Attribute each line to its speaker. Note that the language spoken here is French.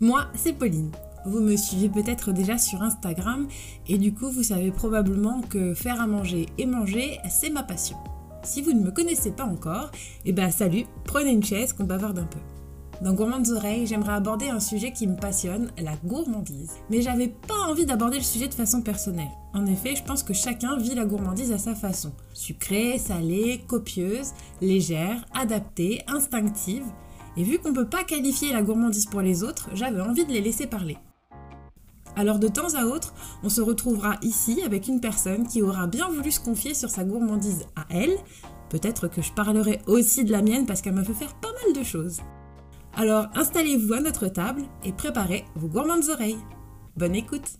Speaker 1: Moi, c'est Pauline. Vous me suivez peut-être déjà sur Instagram et du coup vous savez probablement que faire à manger et manger, c'est ma passion. Si vous ne me connaissez pas encore, eh ben salut, prenez une chaise qu'on bavarde un peu. Dans Gourmandes Oreilles, j'aimerais aborder un sujet qui me passionne, la gourmandise. Mais j'avais pas envie d'aborder le sujet de façon personnelle. En effet, je pense que chacun vit la gourmandise à sa façon. Sucrée, salée, copieuse, légère, adaptée, instinctive. Et vu qu'on peut pas qualifier la gourmandise pour les autres, j'avais envie de les laisser parler. Alors de temps à autre, on se retrouvera ici avec une personne qui aura bien voulu se confier sur sa gourmandise à elle. Peut-être que je parlerai aussi de la mienne parce qu'elle m'a fait faire pas mal de choses. Alors installez-vous à notre table et préparez vos gourmandes oreilles. Bonne écoute